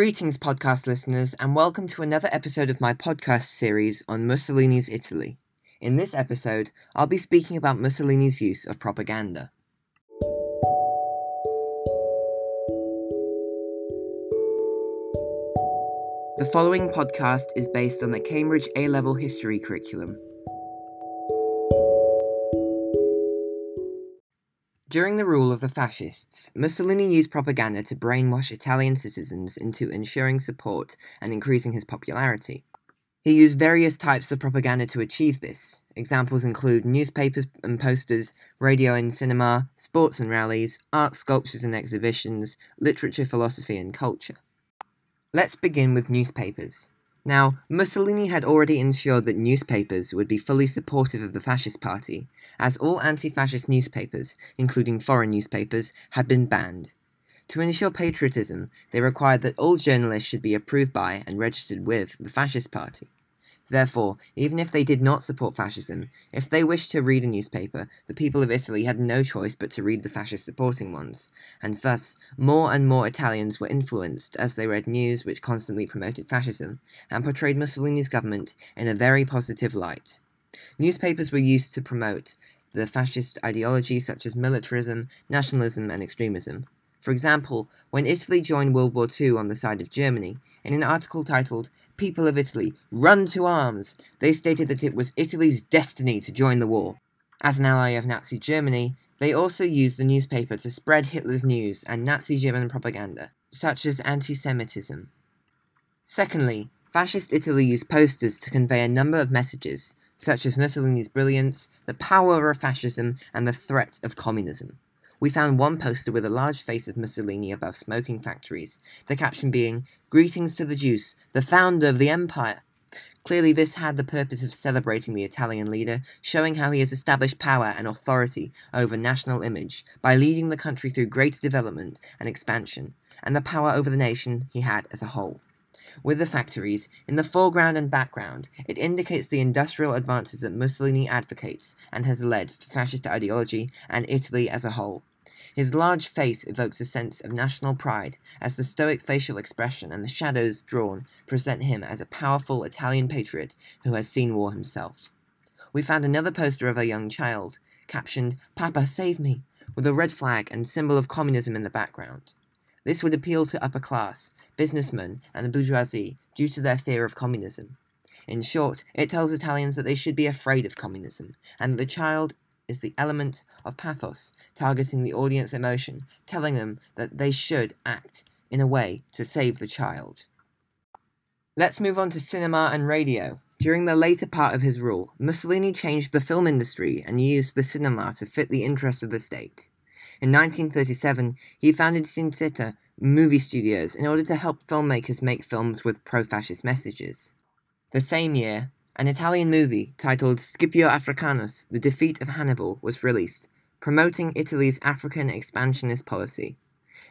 Greetings, podcast listeners, and welcome to another episode of my podcast series on Mussolini's Italy. In this episode, I'll be speaking about Mussolini's use of propaganda. The following podcast is based on the Cambridge A level history curriculum. During the rule of the fascists, Mussolini used propaganda to brainwash Italian citizens into ensuring support and increasing his popularity. He used various types of propaganda to achieve this. Examples include newspapers and posters, radio and cinema, sports and rallies, art, sculptures and exhibitions, literature, philosophy, and culture. Let's begin with newspapers. Now, Mussolini had already ensured that newspapers would be fully supportive of the Fascist Party, as all anti fascist newspapers, including foreign newspapers, had been banned. To ensure patriotism, they required that all journalists should be approved by and registered with the Fascist Party. Therefore, even if they did not support fascism, if they wished to read a newspaper, the people of Italy had no choice but to read the fascist supporting ones, and thus more and more Italians were influenced as they read news which constantly promoted fascism and portrayed Mussolini's government in a very positive light. Newspapers were used to promote the fascist ideology such as militarism, nationalism, and extremism. For example, when Italy joined World War II on the side of Germany, in an article titled People of Italy, Run to Arms, they stated that it was Italy's destiny to join the war. As an ally of Nazi Germany, they also used the newspaper to spread Hitler's news and Nazi German propaganda, such as anti Semitism. Secondly, Fascist Italy used posters to convey a number of messages, such as Mussolini's brilliance, the power of fascism, and the threat of communism. We found one poster with a large face of Mussolini above smoking factories, the caption being, Greetings to the Duce, the founder of the empire. Clearly, this had the purpose of celebrating the Italian leader, showing how he has established power and authority over national image by leading the country through greater development and expansion, and the power over the nation he had as a whole. With the factories in the foreground and background, it indicates the industrial advances that Mussolini advocates and has led to fascist ideology and Italy as a whole. His large face evokes a sense of national pride, as the stoic facial expression and the shadows drawn present him as a powerful Italian patriot who has seen war himself. We found another poster of a young child, captioned, Papa, save me, with a red flag and symbol of communism in the background. This would appeal to upper class, businessmen, and the bourgeoisie due to their fear of communism. In short, it tells Italians that they should be afraid of communism, and that the child is the element of pathos, targeting the audience emotion, telling them that they should act in a way to save the child. Let's move on to cinema and radio. During the later part of his rule, Mussolini changed the film industry and used the cinema to fit the interests of the state. In 1937, he founded Cinecittà movie studios in order to help filmmakers make films with pro fascist messages. The same year, an Italian movie titled Scipio Africanus The Defeat of Hannibal was released, promoting Italy's African expansionist policy.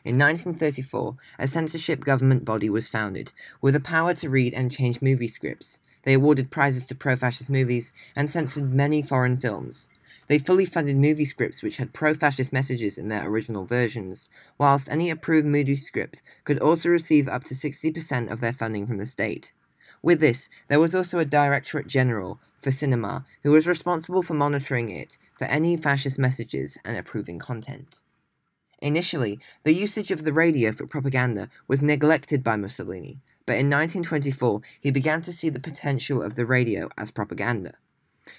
In 1934, a censorship government body was founded, with the power to read and change movie scripts. They awarded prizes to pro fascist movies and censored many foreign films. They fully funded movie scripts which had pro fascist messages in their original versions, whilst any approved movie script could also receive up to 60% of their funding from the state. With this, there was also a Directorate General for Cinema who was responsible for monitoring it for any fascist messages and approving content. Initially, the usage of the radio for propaganda was neglected by Mussolini, but in 1924 he began to see the potential of the radio as propaganda.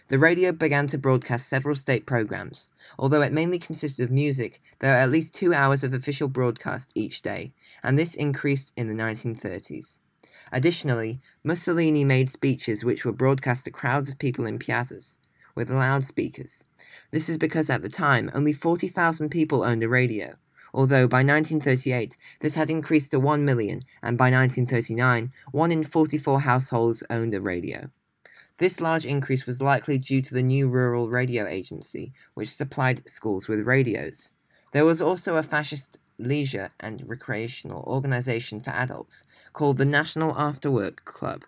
The radio began to broadcast several state programs. Although it mainly consisted of music, there were at least two hours of official broadcast each day, and this increased in the 1930s. Additionally, Mussolini made speeches which were broadcast to crowds of people in piazzas, with loudspeakers. This is because at the time only 40,000 people owned a radio, although by 1938 this had increased to 1 million, and by 1939 1 in 44 households owned a radio. This large increase was likely due to the new Rural Radio Agency, which supplied schools with radios. There was also a fascist leisure and recreational organization for adults called the National Afterwork Club,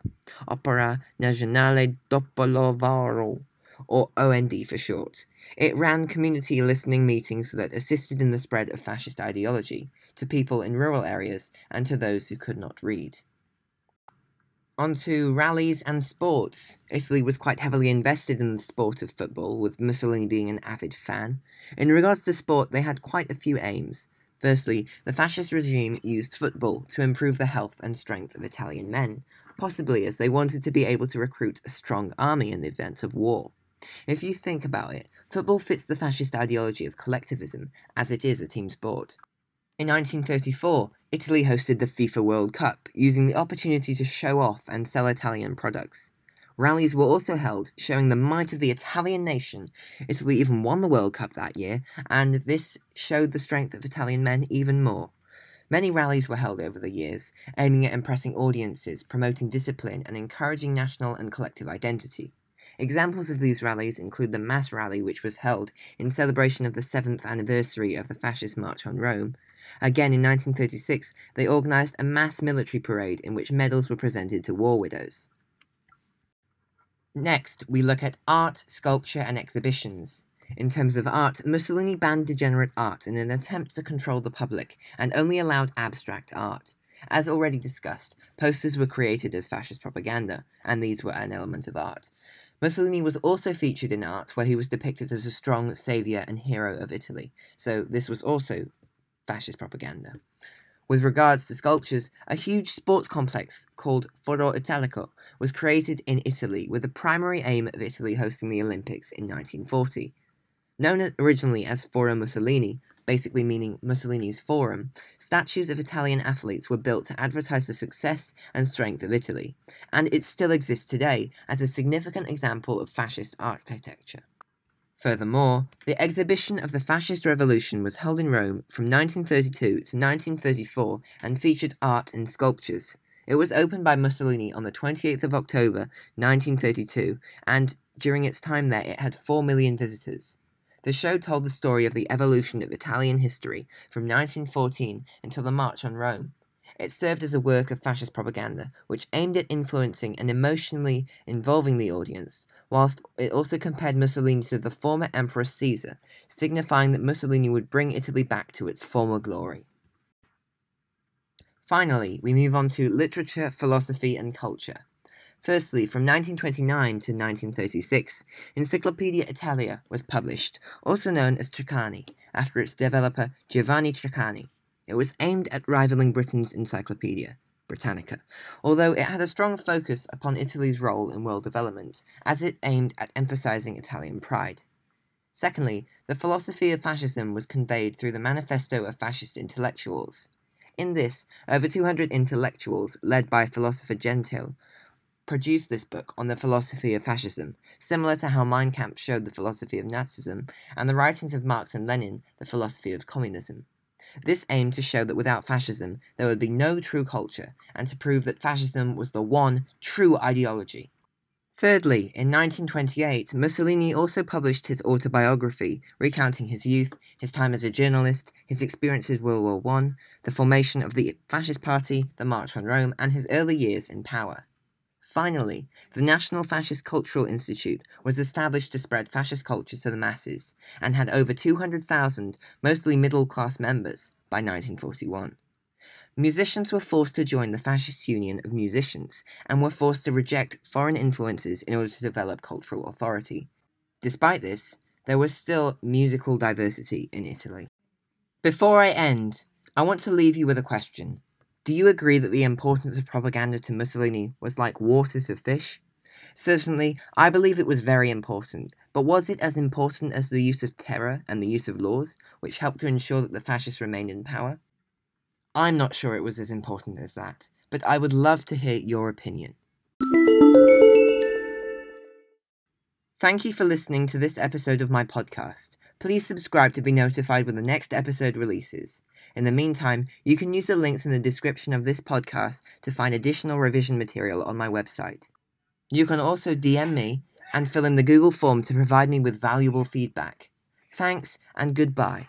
Opera Nazionale Dopo Lavoro, or OND for short. It ran community listening meetings that assisted in the spread of fascist ideology, to people in rural areas and to those who could not read. On to rallies and sports. Italy was quite heavily invested in the sport of football, with Mussolini being an avid fan. In regards to sport, they had quite a few aims. Firstly, the fascist regime used football to improve the health and strength of Italian men, possibly as they wanted to be able to recruit a strong army in the event of war. If you think about it, football fits the fascist ideology of collectivism, as it is a team sport. In 1934, Italy hosted the FIFA World Cup, using the opportunity to show off and sell Italian products. Rallies were also held, showing the might of the Italian nation. Italy even won the World Cup that year, and this showed the strength of Italian men even more. Many rallies were held over the years, aiming at impressing audiences, promoting discipline, and encouraging national and collective identity. Examples of these rallies include the mass rally which was held in celebration of the 7th anniversary of the fascist march on Rome. Again in 1936, they organised a mass military parade in which medals were presented to war widows. Next, we look at art, sculpture, and exhibitions. In terms of art, Mussolini banned degenerate art in an attempt to control the public and only allowed abstract art. As already discussed, posters were created as fascist propaganda, and these were an element of art. Mussolini was also featured in art where he was depicted as a strong saviour and hero of Italy, so this was also fascist propaganda. With regards to sculptures, a huge sports complex called Foro Italico was created in Italy with the primary aim of Italy hosting the Olympics in 1940. Known originally as Foro Mussolini, basically meaning Mussolini's Forum, statues of Italian athletes were built to advertise the success and strength of Italy, and it still exists today as a significant example of fascist architecture. Furthermore, the exhibition of the Fascist Revolution was held in Rome from 1932 to 1934 and featured art and sculptures. It was opened by Mussolini on the 28th of October 1932, and during its time there it had 4 million visitors. The show told the story of the evolution of Italian history from 1914 until the March on Rome. It served as a work of fascist propaganda, which aimed at influencing and emotionally involving the audience, whilst it also compared Mussolini to the former Emperor Caesar, signifying that Mussolini would bring Italy back to its former glory. Finally, we move on to literature, philosophy, and culture. Firstly, from 1929 to 1936, Encyclopaedia Italia was published, also known as Treccani, after its developer Giovanni Treccani. It was aimed at rivaling Britain's Encyclopedia Britannica, although it had a strong focus upon Italy's role in world development, as it aimed at emphasizing Italian pride. Secondly, the philosophy of fascism was conveyed through the Manifesto of Fascist Intellectuals. In this, over 200 intellectuals, led by philosopher Gentile, produced this book on the philosophy of fascism, similar to how Mein Kampf showed the philosophy of Nazism, and the writings of Marx and Lenin the philosophy of communism. This aimed to show that without fascism there would be no true culture, and to prove that fascism was the one true ideology. Thirdly, in 1928, Mussolini also published his autobiography, recounting his youth, his time as a journalist, his experiences in World War I, the formation of the Fascist Party, the March on Rome, and his early years in power. Finally, the National Fascist Cultural Institute was established to spread fascist culture to the masses, and had over 200,000, mostly middle class members, by 1941. Musicians were forced to join the Fascist Union of Musicians, and were forced to reject foreign influences in order to develop cultural authority. Despite this, there was still musical diversity in Italy. Before I end, I want to leave you with a question. Do you agree that the importance of propaganda to Mussolini was like water to fish? Certainly, I believe it was very important, but was it as important as the use of terror and the use of laws, which helped to ensure that the fascists remained in power? I'm not sure it was as important as that, but I would love to hear your opinion. Thank you for listening to this episode of my podcast. Please subscribe to be notified when the next episode releases. In the meantime, you can use the links in the description of this podcast to find additional revision material on my website. You can also DM me and fill in the Google form to provide me with valuable feedback. Thanks and goodbye.